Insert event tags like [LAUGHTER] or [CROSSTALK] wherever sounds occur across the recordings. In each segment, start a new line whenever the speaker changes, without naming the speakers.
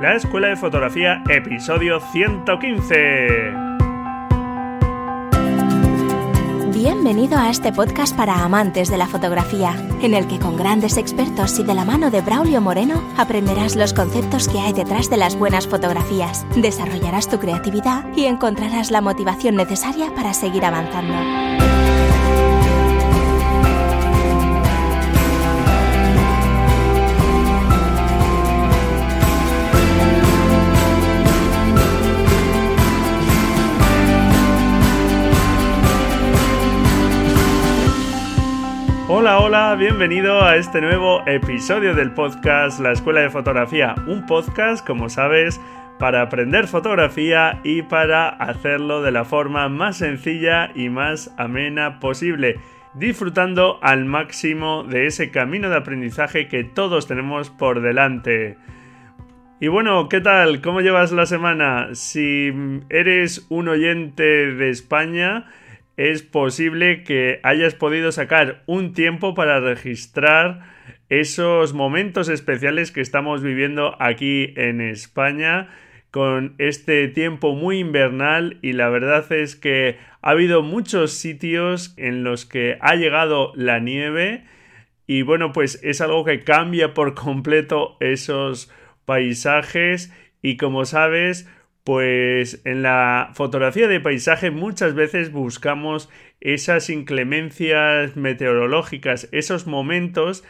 La Escuela de Fotografía, episodio 115.
Bienvenido a este podcast para amantes de la fotografía, en el que con grandes expertos y de la mano de Braulio Moreno aprenderás los conceptos que hay detrás de las buenas fotografías, desarrollarás tu creatividad y encontrarás la motivación necesaria para seguir avanzando.
Hola, hola, bienvenido a este nuevo episodio del podcast La Escuela de Fotografía. Un podcast, como sabes, para aprender fotografía y para hacerlo de la forma más sencilla y más amena posible, disfrutando al máximo de ese camino de aprendizaje que todos tenemos por delante. Y bueno, ¿qué tal? ¿Cómo llevas la semana? Si eres un oyente de España, es posible que hayas podido sacar un tiempo para registrar esos momentos especiales que estamos viviendo aquí en España con este tiempo muy invernal y la verdad es que ha habido muchos sitios en los que ha llegado la nieve y bueno pues es algo que cambia por completo esos paisajes y como sabes pues en la fotografía de paisaje muchas veces buscamos esas inclemencias meteorológicas, esos momentos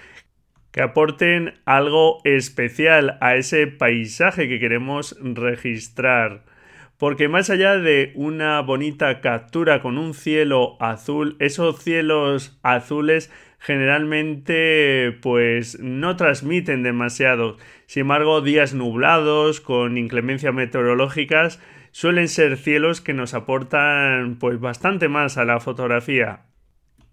que aporten algo especial a ese paisaje que queremos registrar. Porque más allá de una bonita captura con un cielo azul, esos cielos azules generalmente pues no transmiten demasiado. Sin embargo, días nublados con inclemencias meteorológicas suelen ser cielos que nos aportan pues bastante más a la fotografía.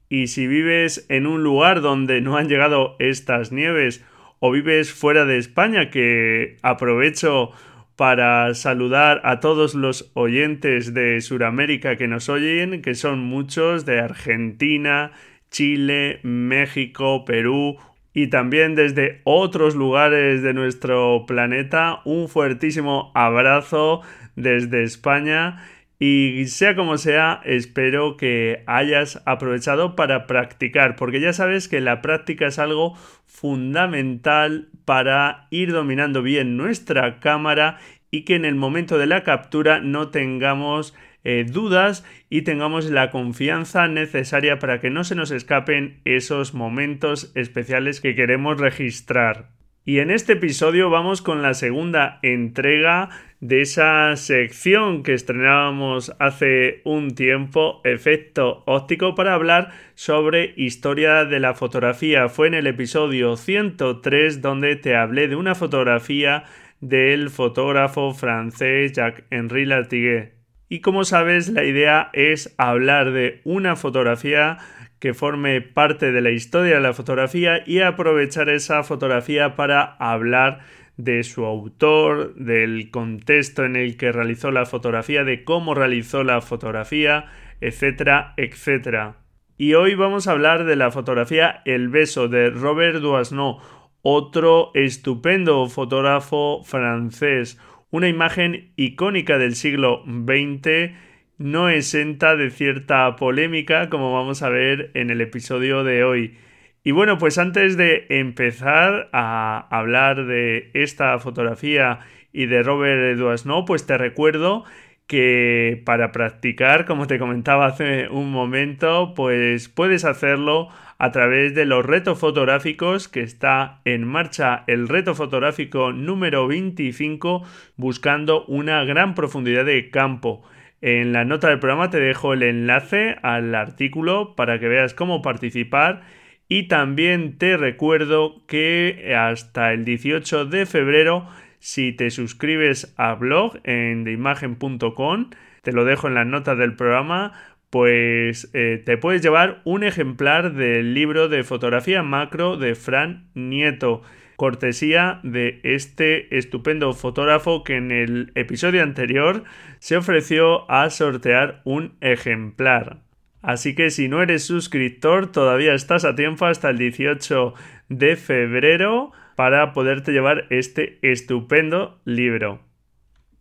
Y si vives en un lugar donde no han llegado estas nieves o vives fuera de España, que aprovecho para saludar a todos los oyentes de Sudamérica que nos oyen, que son muchos de Argentina, Chile, México, Perú y también desde otros lugares de nuestro planeta. Un fuertísimo abrazo desde España y sea como sea, espero que hayas aprovechado para practicar, porque ya sabes que la práctica es algo fundamental para ir dominando bien nuestra cámara y que en el momento de la captura no tengamos eh, dudas y tengamos la confianza necesaria para que no se nos escapen esos momentos especiales que queremos registrar. Y en este episodio vamos con la segunda entrega de esa sección que estrenábamos hace un tiempo, efecto óptico, para hablar sobre historia de la fotografía. Fue en el episodio 103 donde te hablé de una fotografía del fotógrafo francés Jacques-Henri Latiguet. Y como sabes, la idea es hablar de una fotografía que forme parte de la historia de la fotografía y aprovechar esa fotografía para hablar de su autor, del contexto en el que realizó la fotografía, de cómo realizó la fotografía, etcétera, etcétera. Y hoy vamos a hablar de la fotografía El beso de Robert Doisneau, otro estupendo fotógrafo francés, una imagen icónica del siglo XX, no exenta de cierta polémica, como vamos a ver en el episodio de hoy. Y bueno, pues antes de empezar a hablar de esta fotografía y de Robert Edward pues te recuerdo que para practicar, como te comentaba hace un momento, pues puedes hacerlo a través de los retos fotográficos que está en marcha el reto fotográfico número 25 buscando una gran profundidad de campo. En la nota del programa te dejo el enlace al artículo para que veas cómo participar y también te recuerdo que hasta el 18 de febrero si te suscribes a blog en deimagen.com te lo dejo en la nota del programa pues eh, te puedes llevar un ejemplar del libro de fotografía macro de Fran Nieto, cortesía de este estupendo fotógrafo que en el episodio anterior se ofreció a sortear un ejemplar. Así que si no eres suscriptor, todavía estás a tiempo hasta el 18 de febrero para poderte llevar este estupendo libro.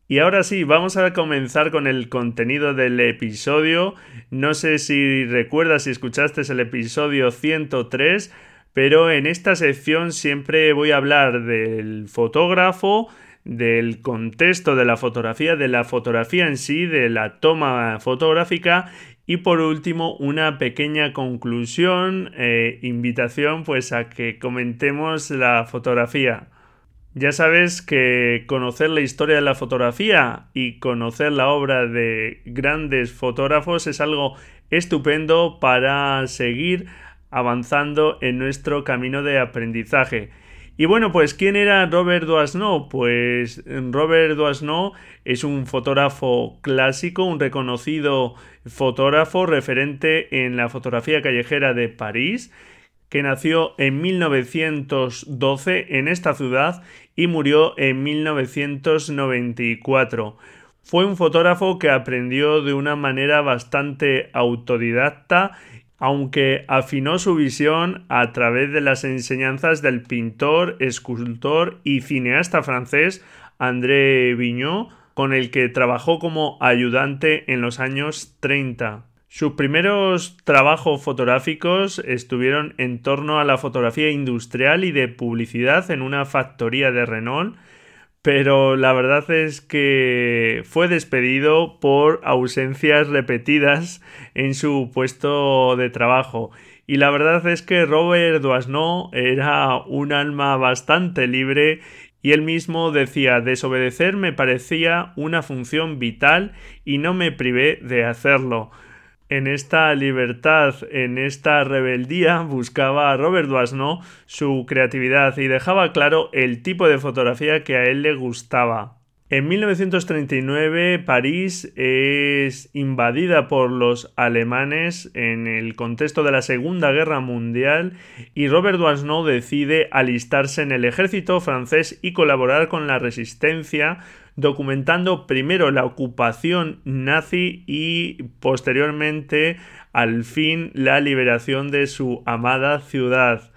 Y ahora sí, vamos a comenzar con el contenido del episodio. No sé si recuerdas si escuchaste el episodio 103, pero en esta sección siempre voy a hablar del fotógrafo, del contexto de la fotografía, de la fotografía en sí, de la toma fotográfica y por último una pequeña conclusión, e invitación pues a que comentemos la fotografía. Ya sabes que conocer la historia de la fotografía y conocer la obra de grandes fotógrafos es algo estupendo para seguir avanzando en nuestro camino de aprendizaje. Y bueno, pues ¿quién era Robert Doisneau? Pues Robert Doisneau es un fotógrafo clásico, un reconocido fotógrafo referente en la fotografía callejera de París que nació en 1912 en esta ciudad y murió en 1994. Fue un fotógrafo que aprendió de una manera bastante autodidacta, aunque afinó su visión a través de las enseñanzas del pintor, escultor y cineasta francés André Vignot, con el que trabajó como ayudante en los años 30. Sus primeros trabajos fotográficos estuvieron en torno a la fotografía industrial y de publicidad en una factoría de Renault, pero la verdad es que fue despedido por ausencias repetidas en su puesto de trabajo. Y la verdad es que Robert Doisneau era un alma bastante libre y él mismo decía desobedecer me parecía una función vital y no me privé de hacerlo. En esta libertad, en esta rebeldía, buscaba a Robert Doisneau su creatividad y dejaba claro el tipo de fotografía que a él le gustaba. En 1939 París es invadida por los alemanes en el contexto de la Segunda Guerra Mundial y Robert Doisneau decide alistarse en el ejército francés y colaborar con la resistencia documentando primero la ocupación nazi y posteriormente al fin la liberación de su amada ciudad.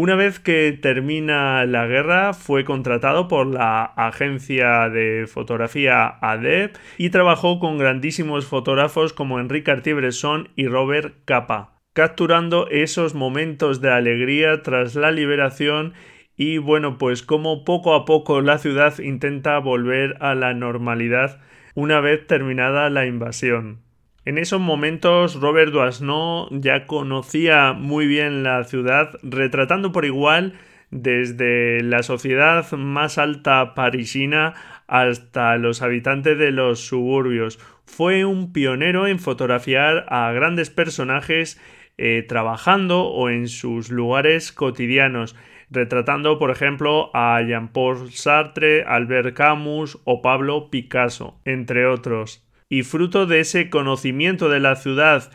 Una vez que termina la guerra, fue contratado por la agencia de fotografía ADEP y trabajó con grandísimos fotógrafos como Enrique Cartier-Bresson y Robert Capa, capturando esos momentos de alegría tras la liberación y bueno, pues como poco a poco la ciudad intenta volver a la normalidad una vez terminada la invasión. En esos momentos Robert Doisneau ya conocía muy bien la ciudad, retratando por igual desde la sociedad más alta parisina hasta los habitantes de los suburbios. Fue un pionero en fotografiar a grandes personajes eh, trabajando o en sus lugares cotidianos retratando, por ejemplo, a Jean-Paul Sartre, Albert Camus o Pablo Picasso, entre otros. Y fruto de ese conocimiento de la ciudad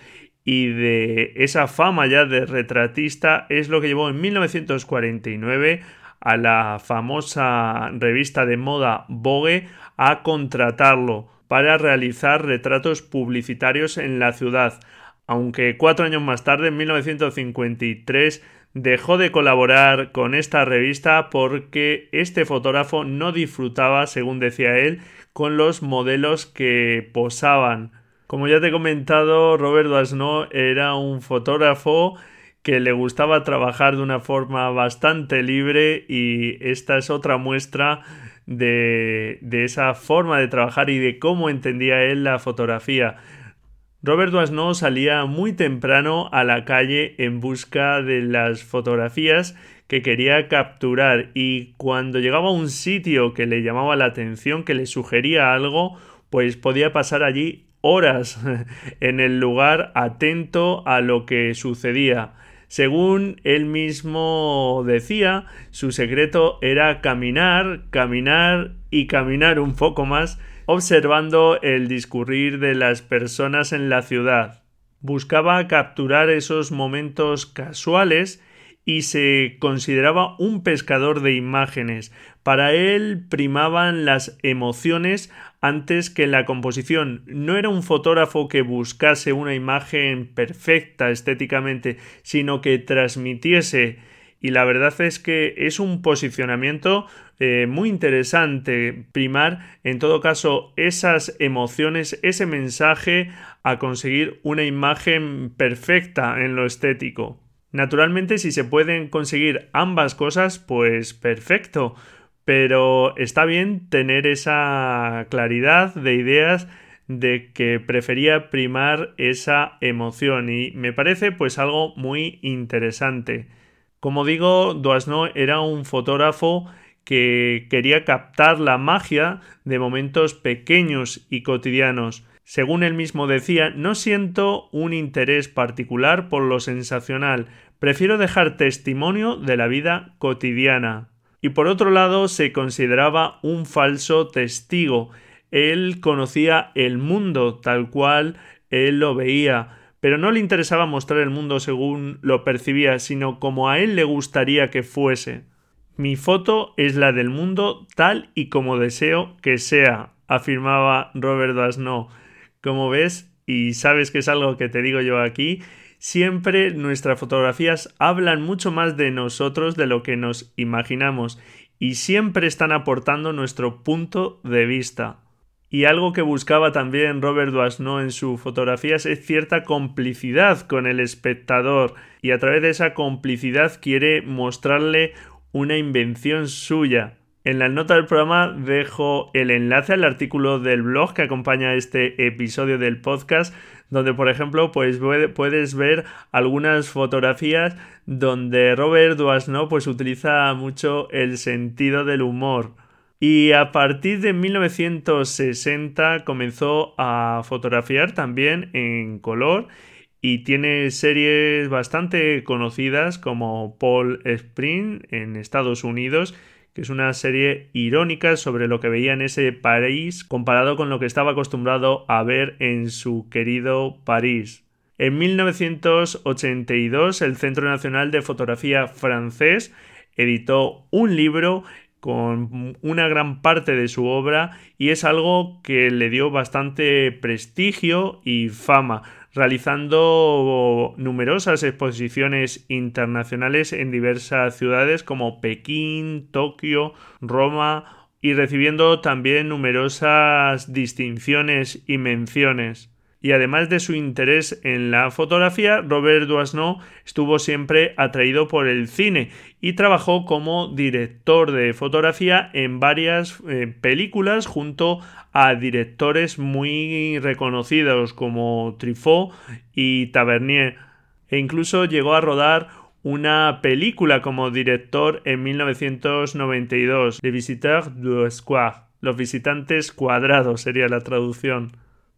y de esa fama ya de retratista es lo que llevó en 1949 a la famosa revista de moda Vogue a contratarlo para realizar retratos publicitarios en la ciudad, aunque cuatro años más tarde, en 1953, dejó de colaborar con esta revista porque este fotógrafo no disfrutaba, según decía él, con los modelos que posaban. Como ya te he comentado, Robert Doisneau era un fotógrafo que le gustaba trabajar de una forma bastante libre y esta es otra muestra de, de esa forma de trabajar y de cómo entendía él la fotografía. Robert Doisneau salía muy temprano a la calle en busca de las fotografías que quería capturar y cuando llegaba a un sitio que le llamaba la atención, que le sugería algo, pues podía pasar allí horas [LAUGHS] en el lugar atento a lo que sucedía. Según él mismo decía, su secreto era caminar, caminar y caminar un poco más observando el discurrir de las personas en la ciudad. Buscaba capturar esos momentos casuales y se consideraba un pescador de imágenes. Para él primaban las emociones antes que la composición. No era un fotógrafo que buscase una imagen perfecta estéticamente, sino que transmitiese y la verdad es que es un posicionamiento eh, muy interesante primar en todo caso esas emociones, ese mensaje a conseguir una imagen perfecta en lo estético. Naturalmente si se pueden conseguir ambas cosas pues perfecto, pero está bien tener esa claridad de ideas de que prefería primar esa emoción y me parece pues algo muy interesante. Como digo, Doisneau era un fotógrafo que quería captar la magia de momentos pequeños y cotidianos. Según él mismo decía, no siento un interés particular por lo sensacional, prefiero dejar testimonio de la vida cotidiana. Y por otro lado, se consideraba un falso testigo, él conocía el mundo tal cual él lo veía, pero no le interesaba mostrar el mundo según lo percibía, sino como a él le gustaría que fuese. Mi foto es la del mundo tal y como deseo que sea, afirmaba Robert Dasno. Como ves, y sabes que es algo que te digo yo aquí, siempre nuestras fotografías hablan mucho más de nosotros de lo que nos imaginamos y siempre están aportando nuestro punto de vista. Y algo que buscaba también Robert Doisneau en sus fotografías es cierta complicidad con el espectador y a través de esa complicidad quiere mostrarle una invención suya. En la nota del programa dejo el enlace al artículo del blog que acompaña este episodio del podcast, donde por ejemplo pues puedes ver algunas fotografías donde Robert Doisneau pues utiliza mucho el sentido del humor. Y a partir de 1960 comenzó a fotografiar también en color y tiene series bastante conocidas como Paul Spring en Estados Unidos, que es una serie irónica sobre lo que veía en ese París comparado con lo que estaba acostumbrado a ver en su querido París. En 1982 el Centro Nacional de Fotografía francés editó un libro con una gran parte de su obra y es algo que le dio bastante prestigio y fama, realizando numerosas exposiciones internacionales en diversas ciudades como Pekín, Tokio, Roma y recibiendo también numerosas distinciones y menciones y además de su interés en la fotografía, Robert Doisneau estuvo siempre atraído por el cine y trabajó como director de fotografía en varias eh, películas junto a directores muy reconocidos como Truffaut y Tavernier. E incluso llegó a rodar una película como director en 1992, Les Visiteurs du Square, Los visitantes cuadrados sería la traducción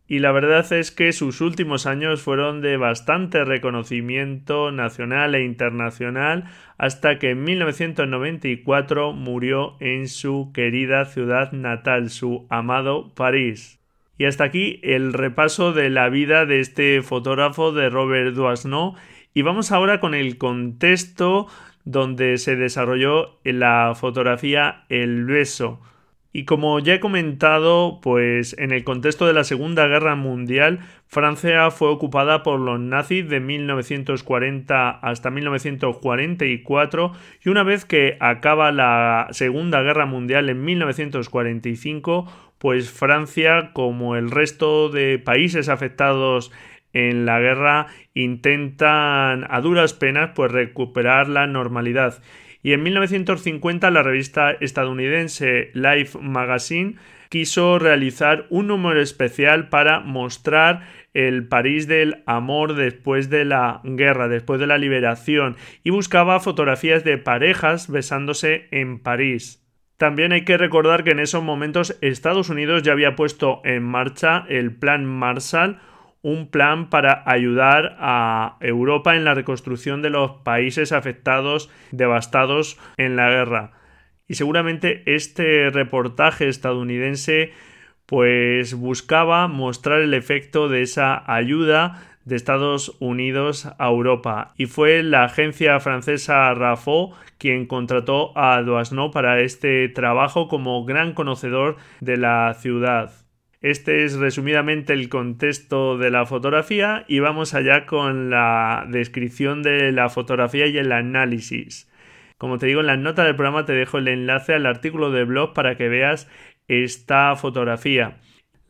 y la verdad es que sus últimos años fueron de bastante reconocimiento nacional e internacional hasta que en 1994 murió en su querida ciudad natal, su amado París. Y hasta aquí el repaso de la vida de este fotógrafo de Robert Doisneau y vamos ahora con el contexto donde se desarrolló la fotografía El beso y como ya he comentado, pues en el contexto de la Segunda Guerra Mundial, Francia fue ocupada por los nazis de 1940 hasta 1944 y una vez que acaba la Segunda Guerra Mundial en 1945, pues Francia, como el resto de países afectados en la guerra, intentan a duras penas pues recuperar la normalidad y en 1950 la revista estadounidense Life Magazine quiso realizar un número especial para mostrar el París del amor después de la guerra, después de la liberación, y buscaba fotografías de parejas besándose en París. También hay que recordar que en esos momentos Estados Unidos ya había puesto en marcha el Plan Marshall, un plan para ayudar a Europa en la reconstrucción de los países afectados, devastados en la guerra. Y seguramente este reportaje estadounidense pues buscaba mostrar el efecto de esa ayuda de Estados Unidos a Europa y fue la agencia francesa Rafo quien contrató a Doisneau para este trabajo como gran conocedor de la ciudad. Este es resumidamente el contexto de la fotografía y vamos allá con la descripción de la fotografía y el análisis. Como te digo, en las notas del programa te dejo el enlace al artículo de blog para que veas esta fotografía.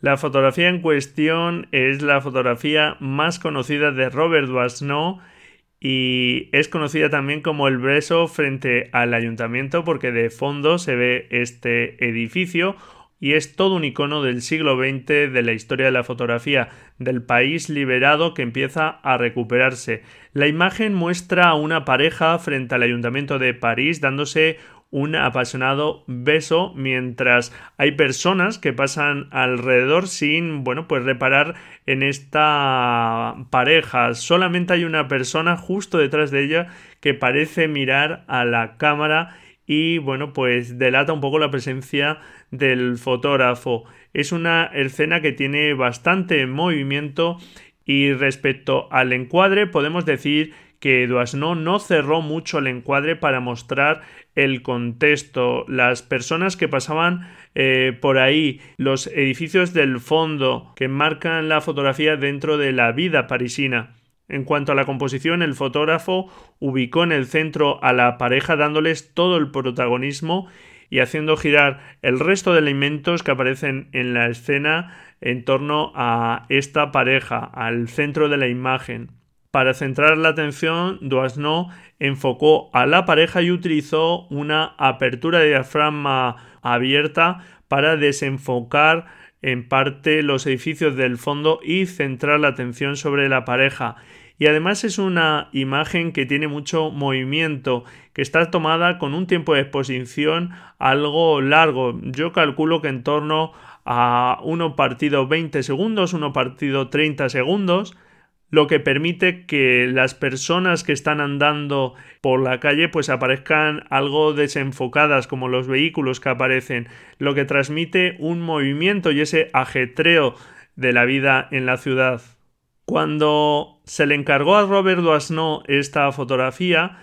La fotografía en cuestión es la fotografía más conocida de Robert Doisneau y es conocida también como el beso frente al ayuntamiento porque de fondo se ve este edificio y es todo un icono del siglo XX de la historia de la fotografía, del país liberado que empieza a recuperarse. La imagen muestra a una pareja frente al ayuntamiento de París dándose un apasionado beso mientras hay personas que pasan alrededor sin, bueno, pues reparar en esta pareja. Solamente hay una persona justo detrás de ella que parece mirar a la cámara y, bueno, pues delata un poco la presencia del fotógrafo. Es una escena que tiene bastante movimiento y respecto al encuadre podemos decir que Doisneau no cerró mucho el encuadre para mostrar el contexto, las personas que pasaban eh, por ahí, los edificios del fondo que marcan la fotografía dentro de la vida parisina. En cuanto a la composición, el fotógrafo ubicó en el centro a la pareja dándoles todo el protagonismo y haciendo girar el resto de elementos que aparecen en la escena en torno a esta pareja, al centro de la imagen. Para centrar la atención, Doisneau enfocó a la pareja y utilizó una apertura de diafragma abierta para desenfocar en parte los edificios del fondo y centrar la atención sobre la pareja. Y además es una imagen que tiene mucho movimiento, que está tomada con un tiempo de exposición algo largo. Yo calculo que en torno a uno partido 20 segundos, uno partido 30 segundos lo que permite que las personas que están andando por la calle pues aparezcan algo desenfocadas como los vehículos que aparecen, lo que transmite un movimiento y ese ajetreo de la vida en la ciudad. Cuando se le encargó a Robert Doisneau esta fotografía,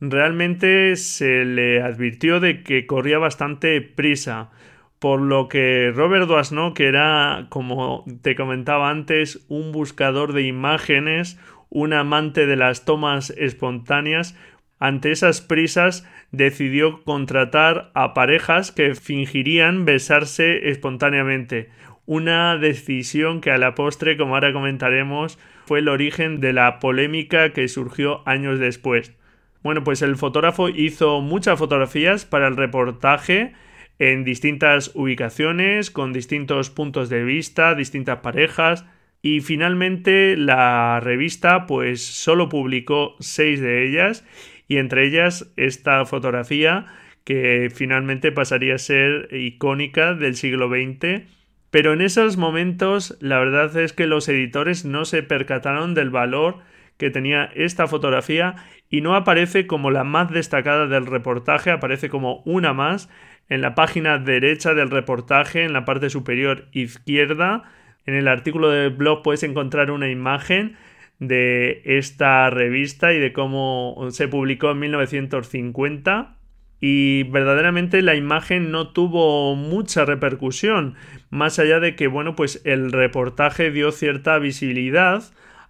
realmente se le advirtió de que corría bastante prisa por lo que Robert Doisneau, que era, como te comentaba antes, un buscador de imágenes, un amante de las tomas espontáneas, ante esas prisas decidió contratar a parejas que fingirían besarse espontáneamente. Una decisión que a la postre, como ahora comentaremos, fue el origen de la polémica que surgió años después. Bueno, pues el fotógrafo hizo muchas fotografías para el reportaje en distintas ubicaciones, con distintos puntos de vista, distintas parejas. Y finalmente la revista pues solo publicó seis de ellas y entre ellas esta fotografía que finalmente pasaría a ser icónica del siglo XX. Pero en esos momentos la verdad es que los editores no se percataron del valor que tenía esta fotografía y no aparece como la más destacada del reportaje, aparece como una más en la página derecha del reportaje, en la parte superior izquierda, en el artículo del blog puedes encontrar una imagen de esta revista y de cómo se publicó en 1950 y verdaderamente la imagen no tuvo mucha repercusión más allá de que bueno pues el reportaje dio cierta visibilidad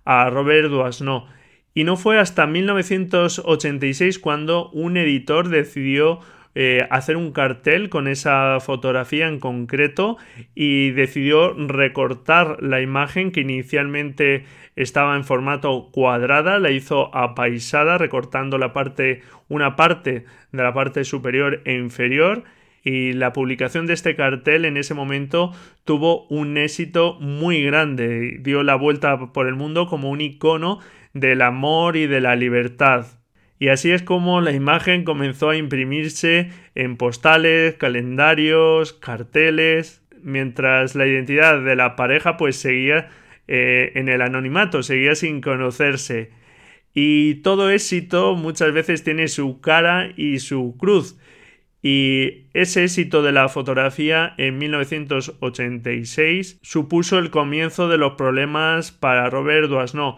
a Robert Doisneau y no fue hasta 1986 cuando un editor decidió eh, hacer un cartel con esa fotografía en concreto y decidió recortar la imagen que inicialmente estaba en formato cuadrada, la hizo apaisada recortando la parte, una parte de la parte superior e inferior y la publicación de este cartel en ese momento tuvo un éxito muy grande, dio la vuelta por el mundo como un icono del amor y de la libertad. Y así es como la imagen comenzó a imprimirse en postales, calendarios, carteles, mientras la identidad de la pareja pues seguía eh, en el anonimato, seguía sin conocerse. Y todo éxito muchas veces tiene su cara y su cruz. Y ese éxito de la fotografía en 1986 supuso el comienzo de los problemas para Robert Doisneau,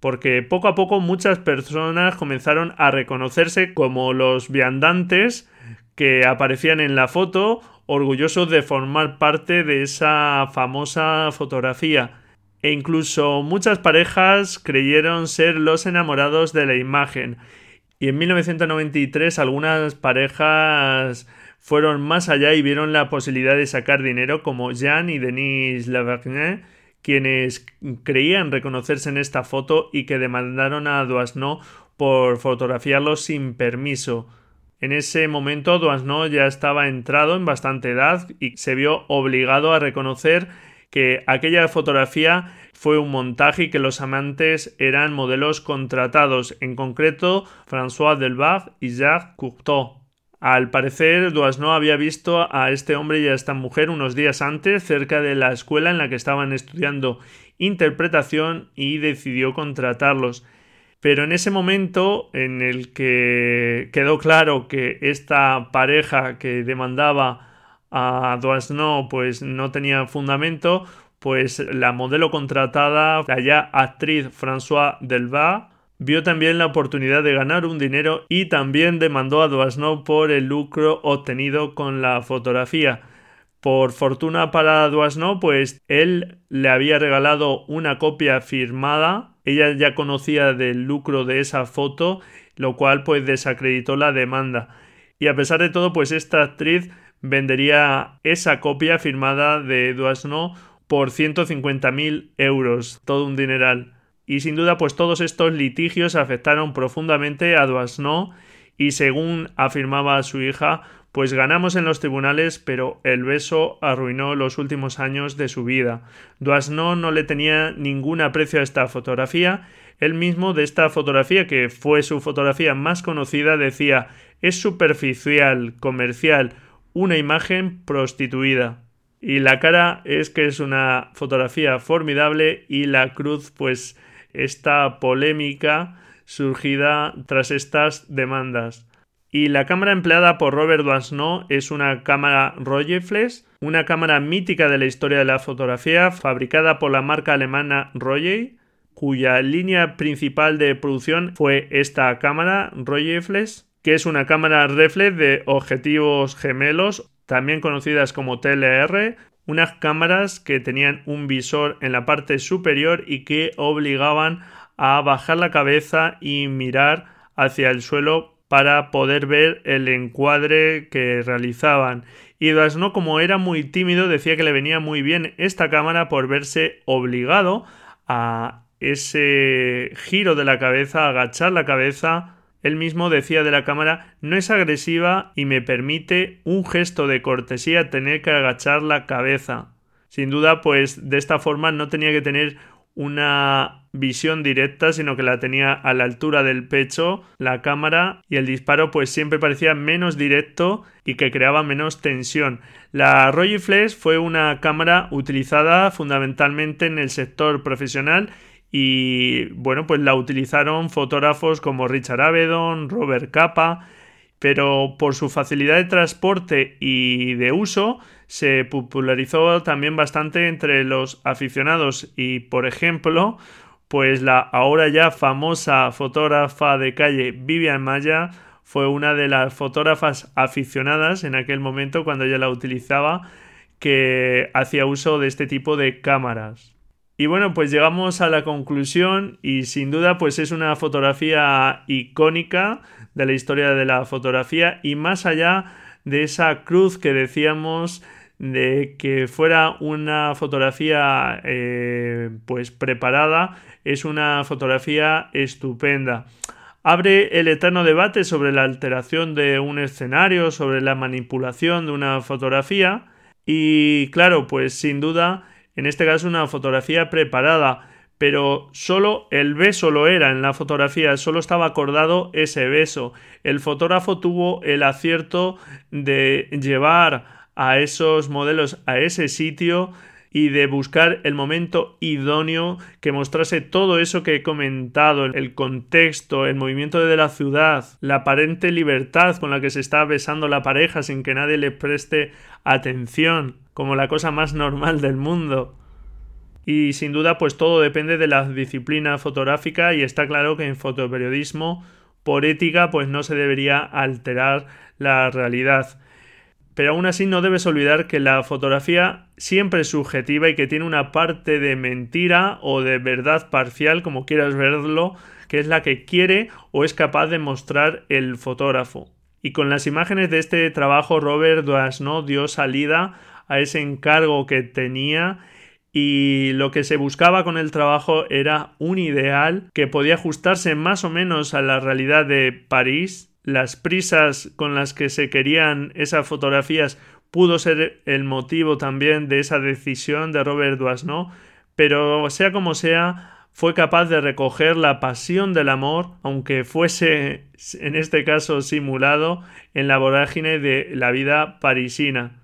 porque poco a poco muchas personas comenzaron a reconocerse como los viandantes que aparecían en la foto, orgullosos de formar parte de esa famosa fotografía. E incluso muchas parejas creyeron ser los enamorados de la imagen. Y en 1993 algunas parejas fueron más allá y vieron la posibilidad de sacar dinero como Jean y Denise Lavergne, quienes creían reconocerse en esta foto y que demandaron a Doisneau por fotografiarlo sin permiso. En ese momento Doisneau ya estaba entrado en bastante edad y se vio obligado a reconocer que aquella fotografía fue un montaje y que los amantes eran modelos contratados, en concreto François Delbar y Jacques Courtois. Al parecer, Doisneau había visto a este hombre y a esta mujer unos días antes cerca de la escuela en la que estaban estudiando interpretación y decidió contratarlos. Pero en ese momento en el que quedó claro que esta pareja que demandaba a Doisneau pues no tenía fundamento, pues la modelo contratada, la ya actriz François Delva, vio también la oportunidad de ganar un dinero y también demandó a Doisneau por el lucro obtenido con la fotografía. Por fortuna para Doisneau, pues él le había regalado una copia firmada. Ella ya conocía del lucro de esa foto, lo cual pues desacreditó la demanda. Y a pesar de todo, pues esta actriz vendería esa copia firmada de Doisneau por 150.000 euros, todo un dineral. Y sin duda, pues todos estos litigios afectaron profundamente a Doisneau y según afirmaba su hija, pues ganamos en los tribunales, pero el beso arruinó los últimos años de su vida. Doisneau no le tenía ningún aprecio a esta fotografía. Él mismo de esta fotografía, que fue su fotografía más conocida, decía es superficial, comercial, una imagen prostituida. Y la cara es que es una fotografía formidable y la cruz pues esta polémica surgida tras estas demandas. Y la cámara empleada por Robert Doisneau es una cámara Rolleiflex, una cámara mítica de la historia de la fotografía, fabricada por la marca alemana Roger, cuya línea principal de producción fue esta cámara Rolleiflex, que es una cámara reflex de objetivos gemelos, también conocidas como TLR, unas cámaras que tenían un visor en la parte superior y que obligaban a bajar la cabeza y mirar hacia el suelo para poder ver el encuadre que realizaban. Y Dasno, como era muy tímido, decía que le venía muy bien esta cámara por verse obligado a ese giro de la cabeza, agachar la cabeza. Él mismo decía de la cámara no es agresiva y me permite un gesto de cortesía tener que agachar la cabeza. Sin duda, pues de esta forma no tenía que tener una visión directa, sino que la tenía a la altura del pecho, la cámara, y el disparo pues siempre parecía menos directo y que creaba menos tensión. La Rolleiflex fue una cámara utilizada fundamentalmente en el sector profesional y bueno, pues la utilizaron fotógrafos como Richard Avedon, Robert Capa, pero por su facilidad de transporte y de uso se popularizó también bastante entre los aficionados y por ejemplo pues la ahora ya famosa fotógrafa de calle Vivian Maya fue una de las fotógrafas aficionadas en aquel momento cuando ella la utilizaba que hacía uso de este tipo de cámaras. Y bueno, pues llegamos a la conclusión y sin duda pues es una fotografía icónica de la historia de la fotografía y más allá de esa cruz que decíamos de que fuera una fotografía eh, pues preparada es una fotografía estupenda. Abre el eterno debate sobre la alteración de un escenario sobre la manipulación de una fotografía y claro pues sin duda en este caso una fotografía preparada pero solo el beso lo era en la fotografía, solo estaba acordado ese beso. El fotógrafo tuvo el acierto de llevar a esos modelos a ese sitio y de buscar el momento idóneo que mostrase todo eso que he comentado, el contexto, el movimiento de la ciudad, la aparente libertad con la que se está besando la pareja sin que nadie le preste atención, como la cosa más normal del mundo. Y sin duda, pues todo depende de la disciplina fotográfica y está claro que en fotoperiodismo, por ética, pues no se debería alterar la realidad. pero aún así no debes olvidar que la fotografía siempre es subjetiva y que tiene una parte de mentira o de verdad parcial, como quieras verlo, que es la que quiere o es capaz de mostrar el fotógrafo. Y con las imágenes de este trabajo, Robert Doisneau dio salida a ese encargo que tenía y lo que se buscaba con el trabajo era un ideal que podía ajustarse más o menos a la realidad de París. Las prisas con las que se querían esas fotografías pudo ser el motivo también de esa decisión de Robert Doisneau, pero sea como sea, fue capaz de recoger la pasión del amor, aunque fuese en este caso simulado, en la vorágine de la vida parisina.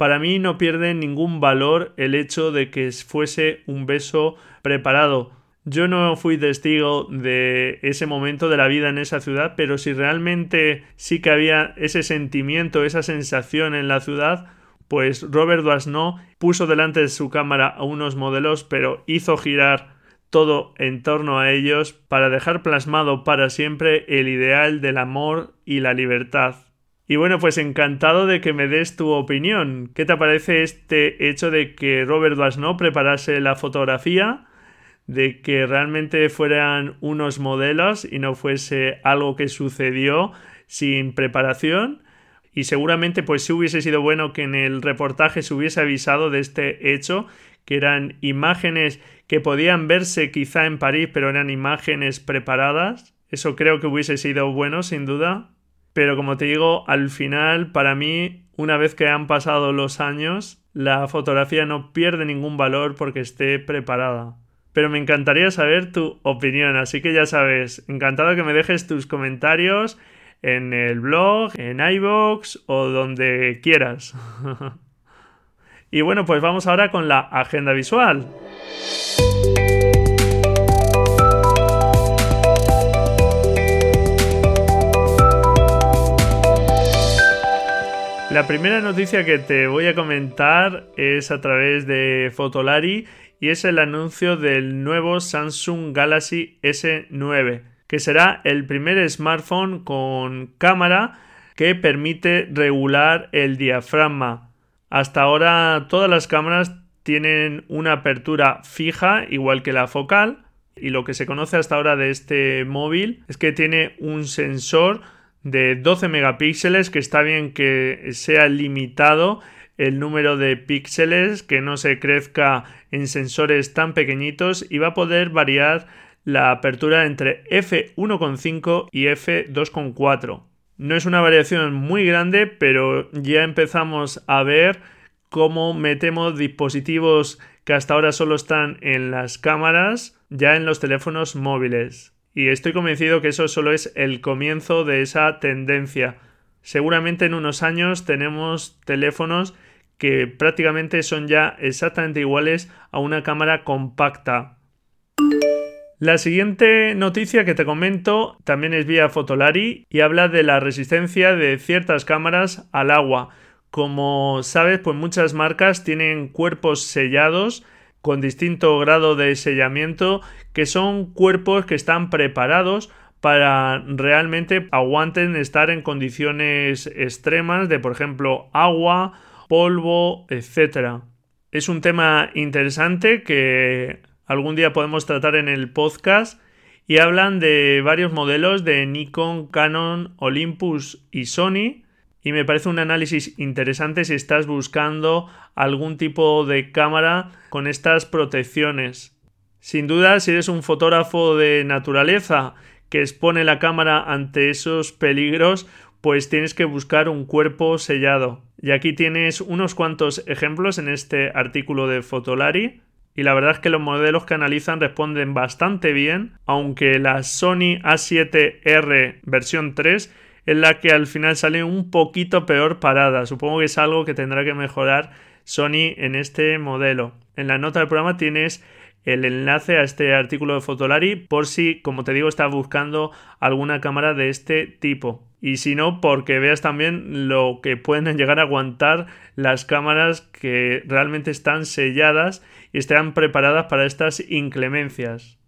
Para mí no pierde ningún valor el hecho de que fuese un beso preparado. Yo no fui testigo de ese momento de la vida en esa ciudad, pero si realmente sí que había ese sentimiento, esa sensación en la ciudad, pues Robert Doisneau puso delante de su cámara a unos modelos, pero hizo girar todo en torno a ellos para dejar plasmado para siempre el ideal del amor y la libertad. Y bueno, pues encantado de que me des tu opinión. ¿Qué te parece este hecho de que Robert Doisneau preparase la fotografía? De que realmente fueran unos modelos y no fuese algo que sucedió sin preparación. Y seguramente pues sí hubiese sido bueno que en el reportaje se hubiese avisado de este hecho, que eran imágenes que podían verse quizá en París, pero eran imágenes preparadas. Eso creo que hubiese sido bueno, sin duda. Pero como te digo, al final, para mí, una vez que han pasado los años, la fotografía no pierde ningún valor porque esté preparada. Pero me encantaría saber tu opinión, así que ya sabes, encantado que me dejes tus comentarios en el blog, en iVoox o donde quieras. [LAUGHS] y bueno, pues vamos ahora con la agenda visual. La primera noticia que te voy a comentar es a través de Fotolari y es el anuncio del nuevo Samsung Galaxy S9, que será el primer smartphone con cámara que permite regular el diafragma. Hasta ahora todas las cámaras tienen una apertura fija, igual que la focal, y lo que se conoce hasta ahora de este móvil es que tiene un sensor de 12 megapíxeles, que está bien que sea limitado el número de píxeles, que no se crezca en sensores tan pequeñitos y va a poder variar la apertura entre f1.5 y f2.4. No es una variación muy grande, pero ya empezamos a ver cómo metemos dispositivos que hasta ahora solo están en las cámaras ya en los teléfonos móviles. Y estoy convencido que eso solo es el comienzo de esa tendencia. Seguramente en unos años tenemos teléfonos que prácticamente son ya exactamente iguales a una cámara compacta. La siguiente noticia que te comento también es vía Fotolari y habla de la resistencia de ciertas cámaras al agua. Como sabes, pues muchas marcas tienen cuerpos sellados con distinto grado de sellamiento, que son cuerpos que están preparados para realmente aguanten estar en condiciones extremas de, por ejemplo, agua, polvo, etc. Es un tema interesante que algún día podemos tratar en el podcast y hablan de varios modelos de Nikon, Canon, Olympus y Sony y me parece un análisis interesante si estás buscando algún tipo de cámara con estas protecciones. Sin duda, si eres un fotógrafo de naturaleza que expone la cámara ante esos peligros, pues tienes que buscar un cuerpo sellado. Y aquí tienes unos cuantos ejemplos en este artículo de Fotolari. Y la verdad es que los modelos que analizan responden bastante bien, aunque la Sony A7R versión 3 es la que al final sale un poquito peor parada. Supongo que es algo que tendrá que mejorar Sony en este modelo. En la nota del programa tienes el enlace a este artículo de Fotolari por si, como te digo, estás buscando alguna cámara de este tipo. Y si no, porque veas también lo que pueden [LAUGHS] llegar a aguantar las cámaras que realmente están selladas y están preparadas para estas inclemencias.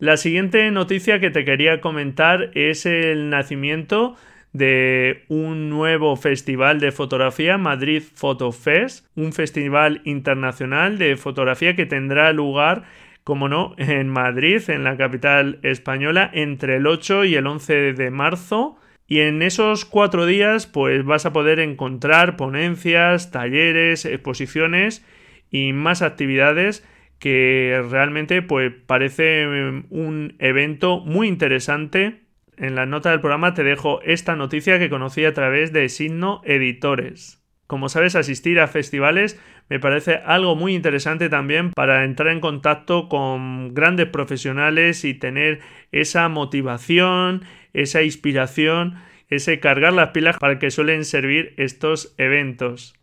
La siguiente noticia que te quería comentar es el nacimiento de un nuevo festival de fotografía, Madrid Photo Fest, un festival internacional de fotografía que tendrá lugar como no, en Madrid, en la capital española, entre el 8 y el 11 de marzo. Y en esos cuatro días, pues vas a poder encontrar ponencias, talleres, exposiciones y más actividades que realmente pues parece em, un evento muy interesante. En la nota del programa te dejo esta noticia que conocí a través de Signo Editores. Como sabes, asistir a festivales me parece algo muy interesante también para entrar en contacto con grandes profesionales y tener esa motivación, esa inspiración, ese cargar las pilas para que suelen servir estos eventos.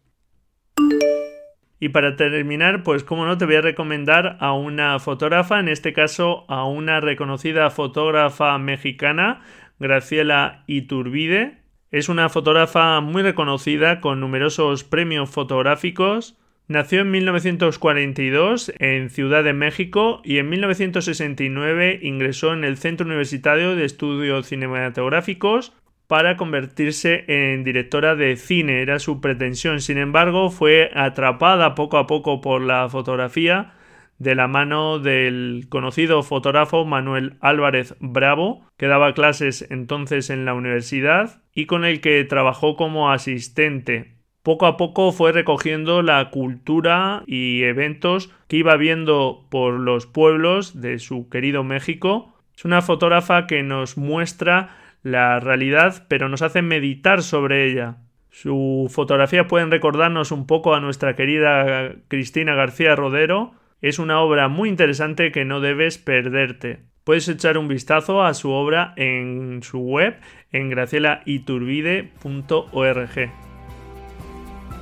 Y para terminar, pues como no, te voy a recomendar a una fotógrafa, en este caso a una reconocida fotógrafa mexicana, Graciela Iturbide. Es una fotógrafa muy reconocida con numerosos premios fotográficos. Nació en 1942 en Ciudad de México y en 1969 ingresó en el Centro Universitario de Estudios Cinematográficos para convertirse en directora de cine, era su pretensión. Sin embargo, fue atrapada poco a poco por la fotografía de la mano del conocido fotógrafo Manuel Álvarez Bravo, que daba clases entonces en la universidad y con el que trabajó como asistente. Poco a poco fue recogiendo la cultura y eventos que iba viendo por los pueblos de su querido México. Es una fotógrafa que nos muestra la realidad, pero nos hace meditar sobre ella. Su fotografía pueden recordarnos un poco a nuestra querida Cristina García Rodero. Es una obra muy interesante que no debes perderte. Puedes echar un vistazo a su obra en su web en gracielaiturbide.org.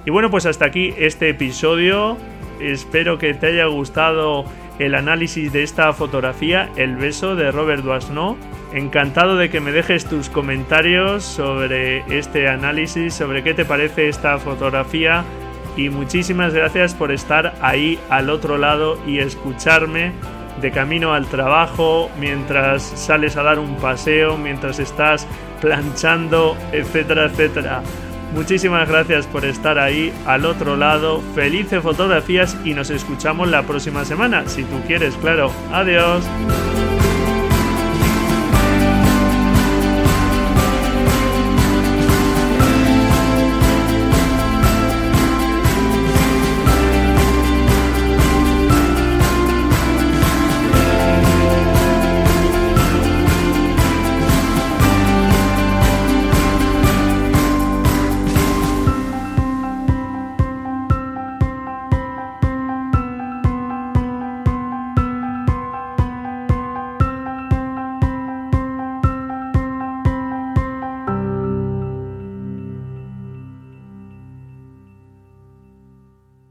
Y bueno, pues hasta aquí este episodio. Espero que te haya gustado el análisis de esta fotografía, El beso de Robert Doisneau. Encantado de que me dejes tus comentarios sobre este análisis, sobre qué te parece esta fotografía y muchísimas gracias por estar ahí al otro lado y escucharme de camino al trabajo, mientras sales a dar un paseo, mientras estás planchando, etcétera, etcétera. Muchísimas gracias por estar ahí al otro lado. Felices fotografías y nos escuchamos la próxima semana, si tú quieres, claro. Adiós.